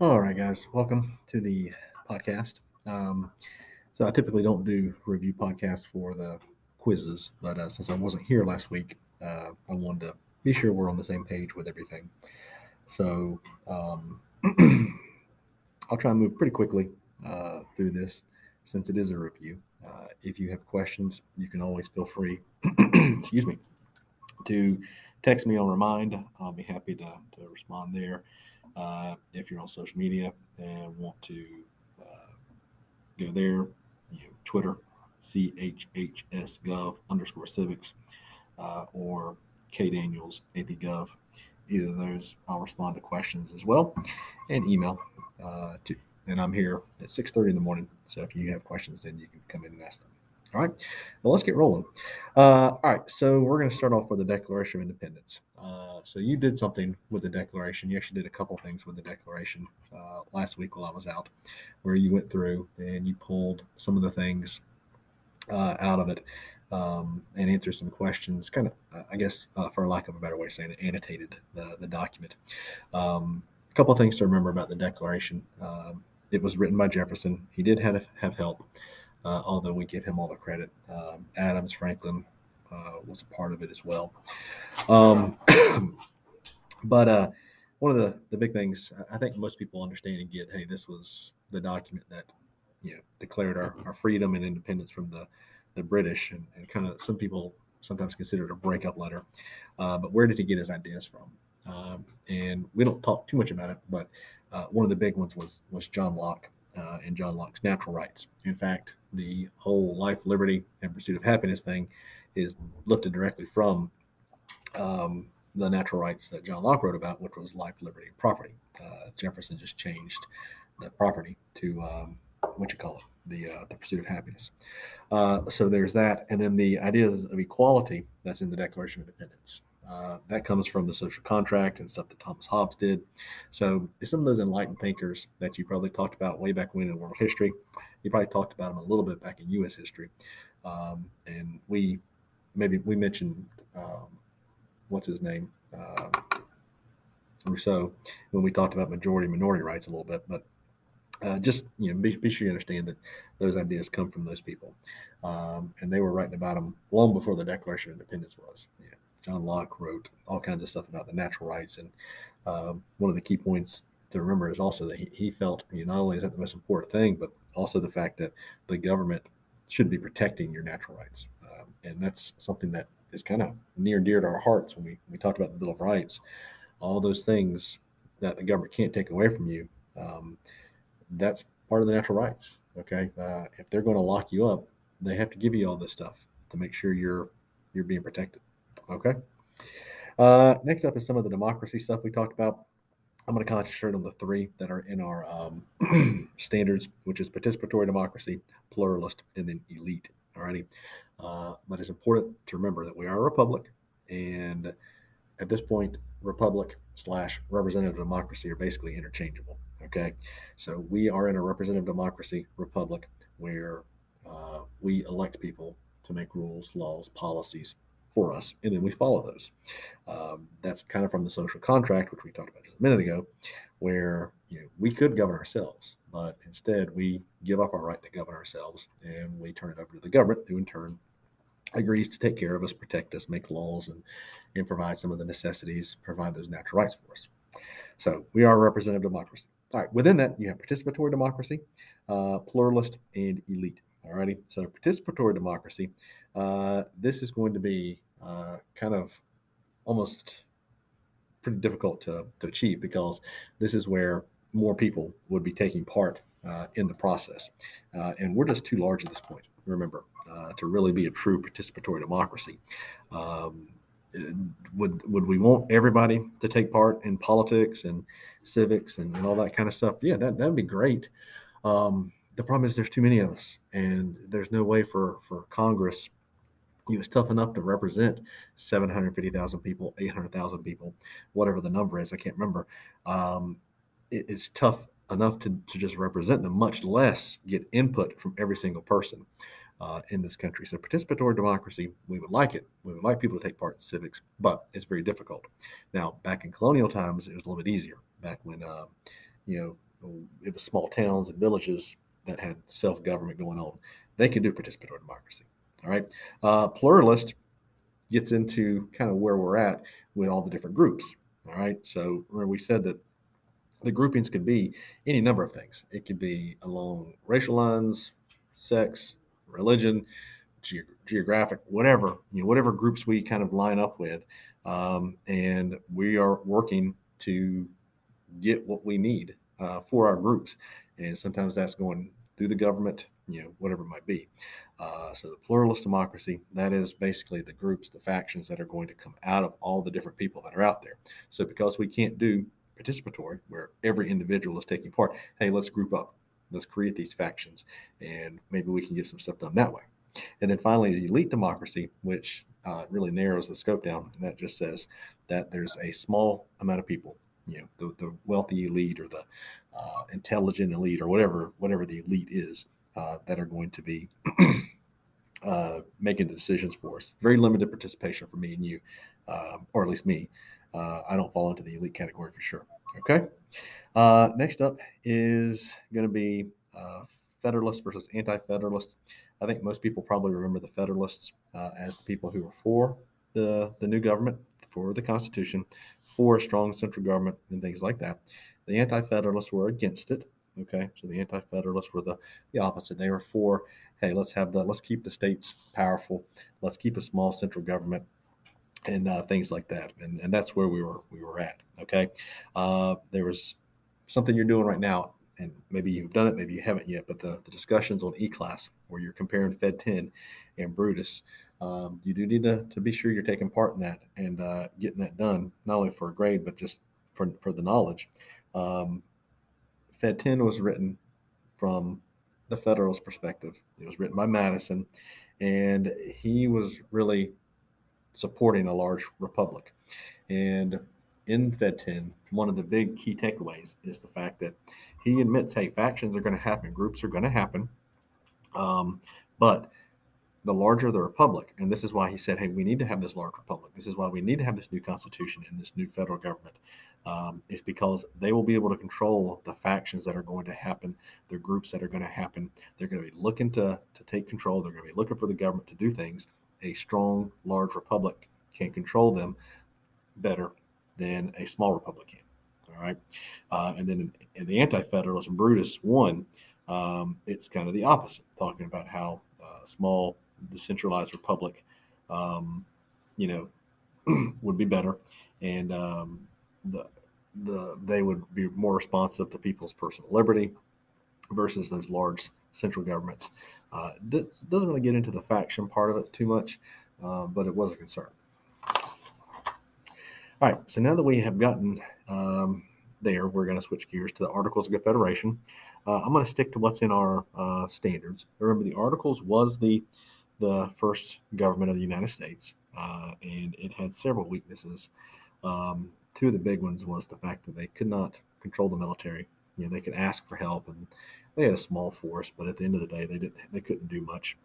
All right, guys, welcome to the podcast. Um, so I typically don't do review podcasts for the quizzes, but uh, since I wasn't here last week, uh, I wanted to be sure we're on the same page with everything. So um, I'll try and move pretty quickly uh, through this since it is a review. Uh, if you have questions, you can always feel free, excuse me, to text me on Remind. I'll be happy to, to respond there. Uh, if you're on social media and want to uh, go there, you know, Twitter, CHHSGov underscore civics, uh, or K Daniels, AP Either of those, I'll respond to questions as well, and email uh, to. And I'm here at 6:30 in the morning, so if you have questions, then you can come in and ask them. All right, well, let's get rolling. Uh, all right, so we're going to start off with the Declaration of Independence. Uh, so you did something with the Declaration. You actually did a couple things with the Declaration uh, last week while I was out, where you went through and you pulled some of the things uh, out of it um, and answered some questions. Kind of, I guess, uh, for lack of a better way of saying it, annotated the the document. Um, a couple things to remember about the Declaration. Um, it was written by Jefferson. He did have have help uh, although we give him all the credit. Um, Adams Franklin uh, was a part of it as well. Um, but uh, one of the, the big things I think most people understand and get, hey, this was the document that you know declared our, our freedom and independence from the the British, and, and kind of some people sometimes consider it a breakup letter. Uh, but where did he get his ideas from? Um, and we don't talk too much about it, but uh, one of the big ones was was John Locke uh, and John Locke's natural rights. In fact, the whole life, liberty, and pursuit of happiness thing is lifted directly from um, the natural rights that John Locke wrote about, which was life, liberty, and property. Uh, Jefferson just changed that property to um, what you call it, the uh, the pursuit of happiness. Uh, so there's that, and then the ideas of equality that's in the Declaration of Independence. Uh, that comes from the social contract and stuff that Thomas Hobbes did. So some of those enlightened thinkers that you probably talked about way back when in world history, you probably talked about them a little bit back in U.S. history. Um, and we maybe we mentioned um, what's his name uh, Rousseau when we talked about majority minority rights a little bit, but uh, just you know be, be, sure you understand that those ideas come from those people um, and they were writing about them long before the declaration of independence was yeah. John Locke wrote all kinds of stuff about the natural rights. And um, one of the key points to remember is also that he, he felt you know, not only is that the most important thing, but also the fact that the government should be protecting your natural rights. Um, and that's something that is kind of near and dear to our hearts when we, we talked about the Bill of Rights. All those things that the government can't take away from you, um, that's part of the natural rights. Okay. Uh, if they're going to lock you up, they have to give you all this stuff to make sure you're you're being protected. Okay. Uh, next up is some of the democracy stuff we talked about. I'm going to concentrate on the three that are in our um, standards, which is participatory democracy, pluralist, and then elite. Alrighty. Uh, but it's important to remember that we are a republic, and at this point, republic slash representative democracy are basically interchangeable. Okay. So we are in a representative democracy republic where uh, we elect people to make rules, laws, policies, for us, and then we follow those. Um, that's kind of from the social contract, which we talked about just a minute ago, where you know we could govern ourselves, but instead we give up our right to govern ourselves and we turn it over to the government, who in turn agrees to take care of us, protect us, make laws, and and provide some of the necessities, provide those natural rights for us. So we are a representative democracy. All right, within that, you have participatory democracy, uh, pluralist, and elite. All righty. So participatory democracy. Uh, this is going to be uh, kind of almost pretty difficult to, to achieve because this is where more people would be taking part uh, in the process. Uh, and we're just too large at this point, remember, uh, to really be a true participatory democracy. Um, would would we want everybody to take part in politics and civics and, and all that kind of stuff? Yeah, that that'd be great. Um, the problem is there's too many of us, and there's no way for for Congress. He was tough enough to represent 750,000 people, 800,000 people, whatever the number is. I can't remember. Um, it, it's tough enough to, to just represent them, much less get input from every single person uh, in this country. So participatory democracy, we would like it. We would like people to take part in civics, but it's very difficult. Now, back in colonial times, it was a little bit easier. Back when, uh, you know, it was small towns and villages that had self-government going on. They could do participatory democracy. All right. Uh, pluralist gets into kind of where we're at with all the different groups. All right. So we said that the groupings could be any number of things. It could be along racial lines, sex, religion, ge- geographic, whatever you know, whatever groups we kind of line up with, um, and we are working to get what we need uh, for our groups. And sometimes that's going through the government, you know, whatever it might be. Uh, so the pluralist democracy, that is basically the groups, the factions that are going to come out of all the different people that are out there. So because we can't do participatory, where every individual is taking part, hey, let's group up let's create these factions and maybe we can get some stuff done that way. And then finally, the elite democracy, which uh, really narrows the scope down, and that just says that there's a small amount of people, you know, the, the wealthy elite or the uh, intelligent elite or whatever whatever the elite is, uh, that are going to be uh, making the decisions for us. Very limited participation for me and you, um, or at least me. Uh, I don't fall into the elite category for sure. Okay. Uh, next up is going to be uh, Federalist versus Anti-Federalist. I think most people probably remember the Federalists uh, as the people who were for the the new government, for the Constitution, for a strong central government, and things like that. The Anti-Federalists were against it. Okay, so the Anti-Federalists were the the opposite. They were for, hey, let's have the let's keep the states powerful, let's keep a small central government, and uh, things like that. And, and that's where we were we were at. Okay, uh, there was something you're doing right now, and maybe you've done it, maybe you haven't yet. But the, the discussions on E-class, where you're comparing Fed 10 and Brutus, um, you do need to, to be sure you're taking part in that and uh, getting that done, not only for a grade but just for for the knowledge. Um, Fed 10 was written from the Federalist perspective. It was written by Madison, and he was really supporting a large republic. And in Fed 10, one of the big key takeaways is the fact that he admits, hey, factions are going to happen, groups are going to happen. Um, but the larger the republic, and this is why he said, hey, we need to have this large republic. This is why we need to have this new constitution and this new federal government. Um, is because they will be able to control the factions that are going to happen, the groups that are going to happen. They're going to be looking to, to take control. They're going to be looking for the government to do things a strong, large republic can control them better than a small republic can. All right. Uh, and then in, in the anti federalism, Brutus 1, um, it's kind of the opposite, talking about how uh, small, decentralized republic, um, you know, would be better. And um, the, the, they would be more responsive to people's personal liberty versus those large central governments. Uh, doesn't really get into the faction part of it too much, uh, but it was a concern. All right, so now that we have gotten um, there, we're going to switch gears to the Articles of Confederation. Uh, I'm going to stick to what's in our uh, standards. Remember, the Articles was the the first government of the United States, uh, and it had several weaknesses. Um, two of the big ones was the fact that they could not control the military. You know, they could ask for help, and they had a small force, but at the end of the day, they didn't they couldn't do much.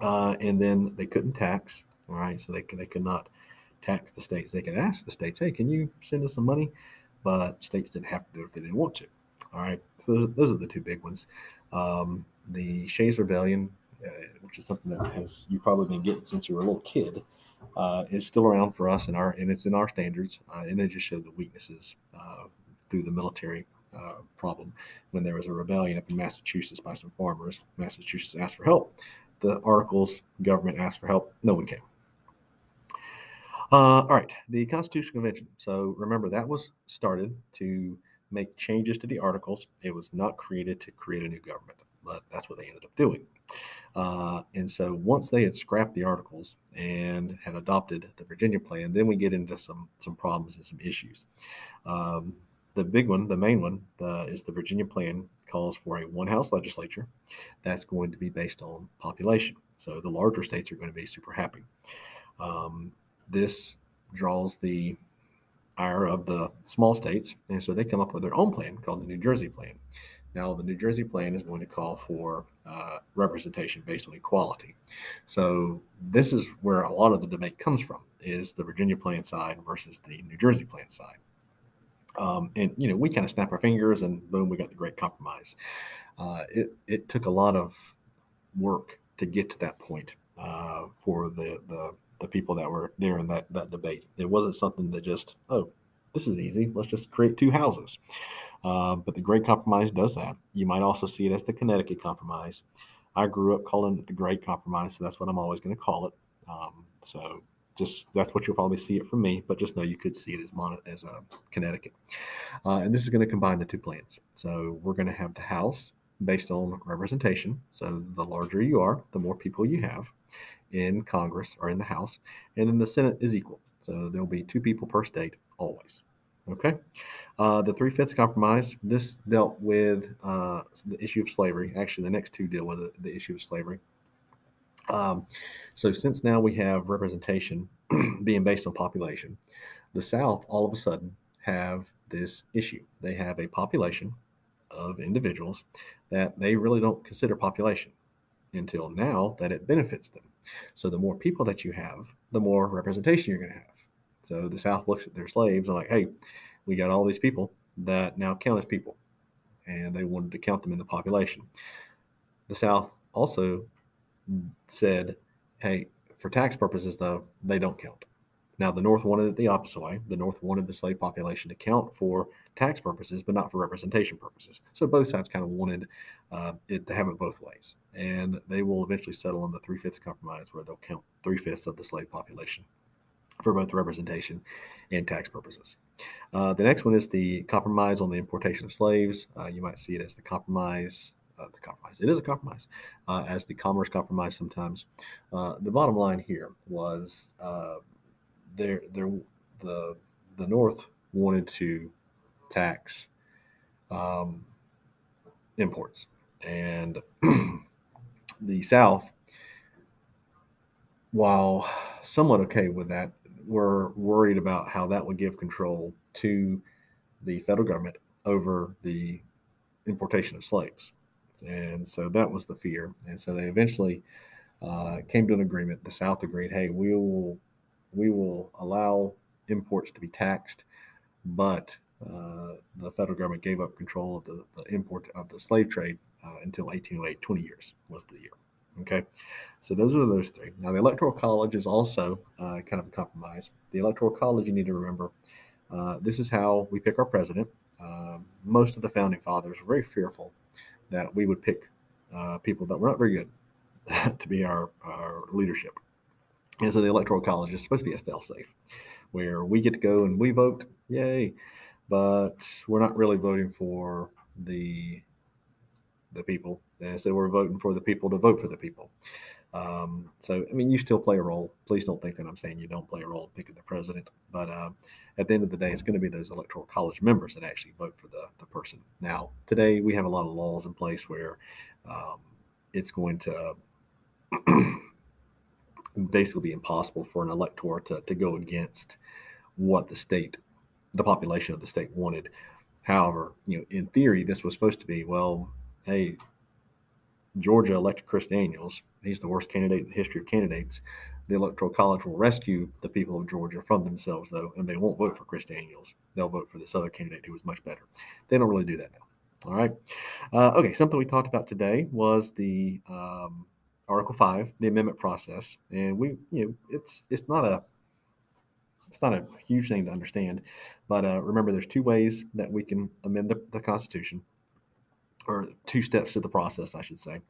Uh, and then they couldn't tax. All right, so they they could not tax the states. They could ask the states, "Hey, can you send us some money?" But states didn't have to do it if they didn't want to. All right, so those, those are the two big ones. Um, the Shays Rebellion, uh, which is something that has you probably been getting since you were a little kid, uh, is still around for us in our and it's in our standards, uh, and they just show the weaknesses uh, through the military uh, problem. When there was a rebellion up in Massachusetts by some farmers, Massachusetts asked for help. The articles government asked for help. No one came. Uh, all right, the Constitutional Convention. So remember that was started to make changes to the articles. It was not created to create a new government, but that's what they ended up doing. Uh, and so once they had scrapped the articles and had adopted the Virginia plan, then we get into some some problems and some issues. Um, the big one, the main one, uh, is the Virginia plan calls for a one house legislature that's going to be based on population. So the larger states are going to be super happy. Um, this draws the ire of the small states, and so they come up with their own plan called the New Jersey plan. Now, the New Jersey plan is going to call for uh, representation based on equality. So this is where a lot of the debate comes from: is the Virginia plan side versus the New Jersey plan side. Um, and you know, we kind of snap our fingers, and boom, we got the great compromise. Uh, it it took a lot of work to get to that point uh, for the the the people that were there in that that debate. It wasn't something that just oh, this is easy. Let's just create two houses. Uh, but the Great Compromise does that. You might also see it as the Connecticut Compromise. I grew up calling it the Great Compromise, so that's what I'm always going to call it. Um, so just that's what you'll probably see it from me, but just know you could see it as mon- as a uh, Connecticut. Uh, and this is going to combine the two plans. So we're going to have the House based on representation. So the larger you are, the more people you have in Congress or in the House, and then the Senate is equal. So there'll be two people per state always. Okay. Uh, the three fifths compromise. This dealt with uh, the issue of slavery. Actually, the next two deal with the, the issue of slavery. Um, so since now we have representation being based on population, the South all of a sudden have this issue. They have a population of individuals that they really don't consider population until now that it benefits them. So the more people that you have, the more representation you're going to have. So the South looks at their slaves and like, hey, we got all these people that now count as people, and they wanted to count them in the population. The South also said, hey, for tax purposes, though, they don't count. Now, the North wanted it the opposite way. The North wanted the slave population to count for tax purposes, but not for representation purposes. So both sides kind of wanted uh, it to have it both ways. And they will eventually settle on the three fifths compromise, where they'll count three fifths of the slave population for both representation and tax purposes. Uh, the next one is the compromise on the importation of slaves. Uh, you might see it as the compromise uh, the compromise. It is a compromise, uh, as the commerce compromise sometimes. Uh, the bottom line here was uh, there, there, the the North wanted to tax um, imports, and the South, while somewhat okay with that, were worried about how that would give control to the federal government over the importation of slaves. And so that was the fear. And so they eventually uh, came to an agreement. The South agreed, hey, we will we will allow imports to be taxed, but uh, the federal government gave up control of the, the import of the slave trade uh, until 1808. 20 years was the year. Okay, so those are those three. Now the Electoral College is also uh, kind of a compromise. The Electoral College, you need to remember, uh, this is how we pick our president. Um, most of the founding fathers were very fearful that we would pick uh, people that were not very good to be our, our leadership. And so the Electoral College is supposed to be a fail safe, where we get to go and we vote, yay, but we're not really voting for the the people. And so we're voting for the people to vote for the people. Um, so, I mean, you still play a role. Please don't think that I'm saying you don't play a role in picking the president. But uh, at the end of the day, it's going to be those electoral college members that actually vote for the, the person. Now, today we have a lot of laws in place where um, it's going to basically be impossible for an elector to, to go against what the state, the population of the state wanted. However, you know, in theory, this was supposed to be well, hey, Georgia elected Chris Daniels. He's the worst candidate in the history of candidates. The Electoral College will rescue the people of Georgia from themselves, though, and they won't vote for Chris Daniels. They'll vote for this other candidate who was much better. They don't really do that now. All right. Uh, okay. Something we talked about today was the um, Article Five, the amendment process, and we, you know, it's it's not a it's not a huge thing to understand, but uh, remember, there's two ways that we can amend the, the Constitution or two steps to the process, I should say.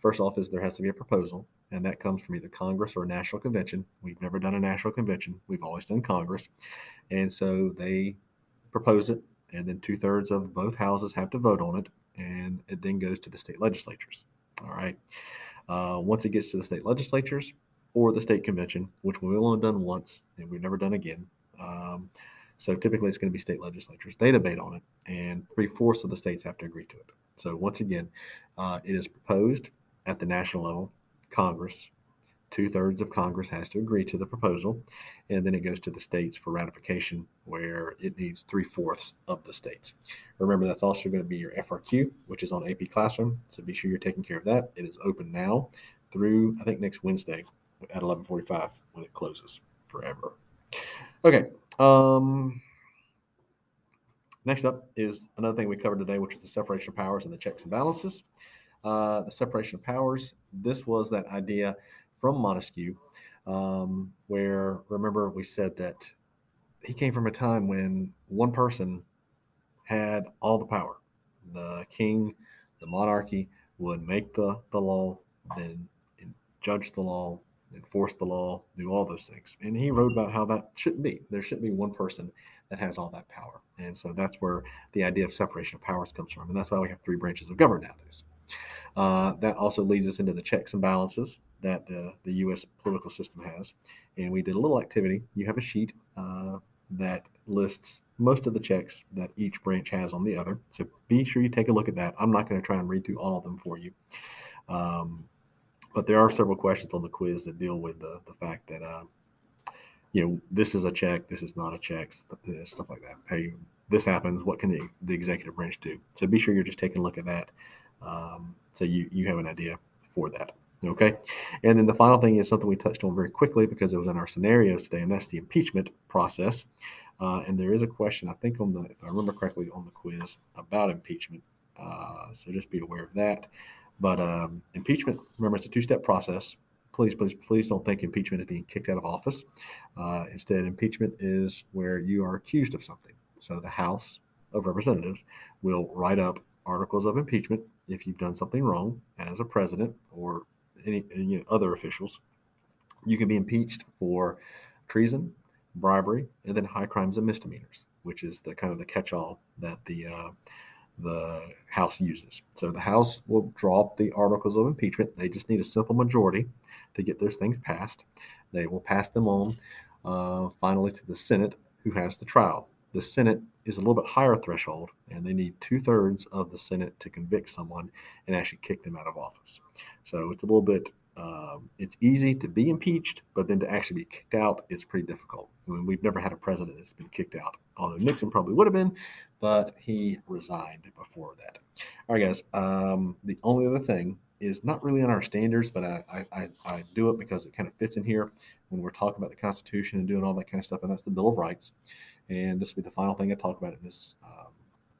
First off, is there has to be a proposal, and that comes from either Congress or a national convention. We've never done a national convention, we've always done Congress. And so they propose it, and then two thirds of both houses have to vote on it, and it then goes to the state legislatures. All right. Uh, once it gets to the state legislatures or the state convention, which we've only done once and we've never done again. Um, so typically it's going to be state legislatures. They debate on it, and three fourths of the states have to agree to it. So once again, uh, it is proposed at the national level, Congress. Two thirds of Congress has to agree to the proposal, and then it goes to the states for ratification, where it needs three fourths of the states. Remember, that's also going to be your FRQ, which is on AP Classroom. So be sure you're taking care of that. It is open now through I think next Wednesday at 11:45 when it closes forever. Okay. Um, next up is another thing we covered today, which is the separation of powers and the checks and balances. Uh, the separation of powers. This was that idea from Montesquieu, um, where remember we said that he came from a time when one person had all the power. The king, the monarchy would make the, the law, then judge the law, enforce the law, do all those things. And he wrote about how that shouldn't be. There shouldn't be one person that has all that power. And so that's where the idea of separation of powers comes from. And that's why we have three branches of government nowadays. Uh, that also leads us into the checks and balances that the, the U.S. political system has. And we did a little activity. You have a sheet uh, that lists most of the checks that each branch has on the other. So be sure you take a look at that. I'm not going to try and read through all of them for you. Um, but there are several questions on the quiz that deal with the, the fact that, uh, you know, this is a check, this is not a check, stuff like that. Hey, this happens. What can the, the executive branch do? So be sure you're just taking a look at that. Um, so you, you have an idea for that. Okay. And then the final thing is something we touched on very quickly because it was in our scenarios today, and that's the impeachment process. Uh, and there is a question, I think, on the, if I remember correctly, on the quiz about impeachment. Uh, so just be aware of that. But um, impeachment, remember, it's a two step process. Please, please, please don't think impeachment is being kicked out of office. Uh, instead, impeachment is where you are accused of something. So the House of Representatives will write up articles of impeachment if you've done something wrong as a president or any, any other officials. You can be impeached for treason, bribery, and then high crimes and misdemeanors, which is the kind of the catch-all that the uh, the House uses. So the House will draw up the articles of impeachment. They just need a simple majority to get those things passed. They will pass them on uh, finally to the Senate, who has the trial. The Senate is a little bit higher threshold, and they need two thirds of the Senate to convict someone and actually kick them out of office. So it's a little bit um, it's easy to be impeached, but then to actually be kicked out, is pretty difficult. I mean, we've never had a president that's been kicked out, although Nixon probably would have been, but he resigned before that. All right, guys. Um, the only other thing is not really on our standards, but I, I, I do it because it kind of fits in here when we're talking about the Constitution and doing all that kind of stuff, and that's the Bill of Rights. And this will be the final thing I talk about in this um,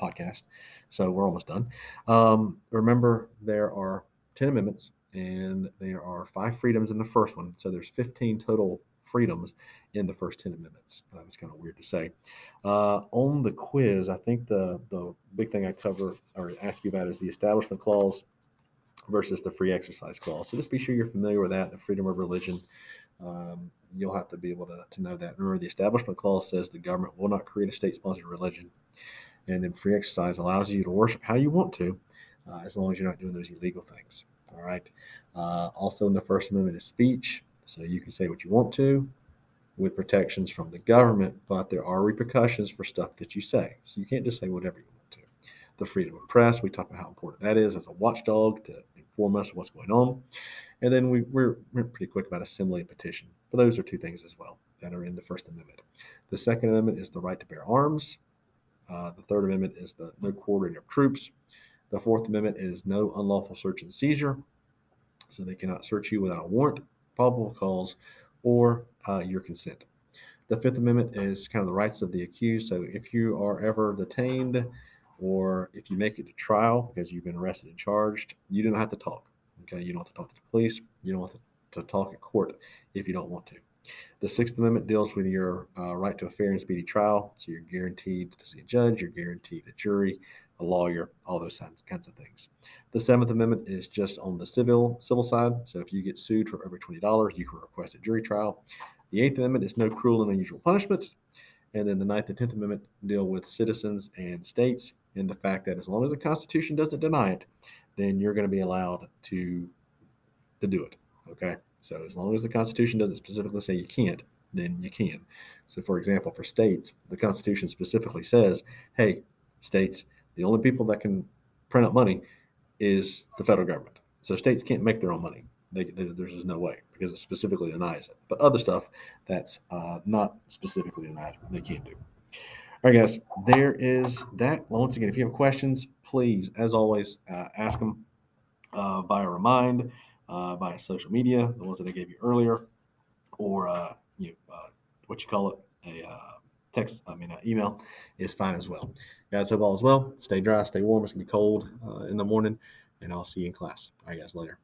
podcast. So we're almost done. Um, remember, there are 10 amendments and there are five freedoms in the first one. So there's 15 total freedoms in the first 10 amendments. Uh, that's kind of weird to say. Uh, on the quiz, I think the, the big thing I cover or ask you about is the Establishment Clause versus the Free Exercise Clause. So just be sure you're familiar with that, the freedom of religion. Um, you'll have to be able to, to know that. Remember, the Establishment Clause says the government will not create a state sponsored religion. And then free exercise allows you to worship how you want to, uh, as long as you're not doing those illegal things. All right. Uh, also, in the First Amendment is speech. So you can say what you want to with protections from the government, but there are repercussions for stuff that you say. So you can't just say whatever you want to. The freedom of press, we talk about how important that is as a watchdog to inform us of what's going on. And then we, we're, we're pretty quick about assembly and petition. But those are two things as well that are in the First Amendment. The Second Amendment is the right to bear arms. Uh, the Third Amendment is the no quartering of troops. The Fourth Amendment is no unlawful search and seizure. So they cannot search you without a warrant, probable cause, or uh, your consent. The Fifth Amendment is kind of the rights of the accused. So if you are ever detained or if you make it to trial because you've been arrested and charged, you don't have to talk. Okay, you don't have to talk to the police. You don't have to, to talk at court if you don't want to. The Sixth Amendment deals with your uh, right to a fair and speedy trial. So you're guaranteed to see a judge, you're guaranteed a jury, a lawyer, all those kinds of things. The Seventh Amendment is just on the civil civil side. So if you get sued for over twenty dollars, you can request a jury trial. The Eighth Amendment is no cruel and unusual punishments. And then the Ninth and Tenth Amendment deal with citizens and states and the fact that as long as the Constitution doesn't deny it, then you're going to be allowed to to do it. Okay. So as long as the Constitution doesn't specifically say you can't, then you can. So, for example, for states, the Constitution specifically says, hey, states, the only people that can print out money is the federal government. So states can't make their own money. They, they, there's just no way because it specifically denies it. But other stuff that's uh, not specifically denied, they can do. All right, guys, there is that. Well, Once again, if you have questions, please, as always, uh, ask them uh, via Remind, uh, via social media, the ones that I gave you earlier, or uh, you uh, what you call it, a uh, text, I mean, email is fine as well. Guys, hope all is well. Stay dry, stay warm. It's going to be cold uh, in the morning, and I'll see you in class. All right, guys, later.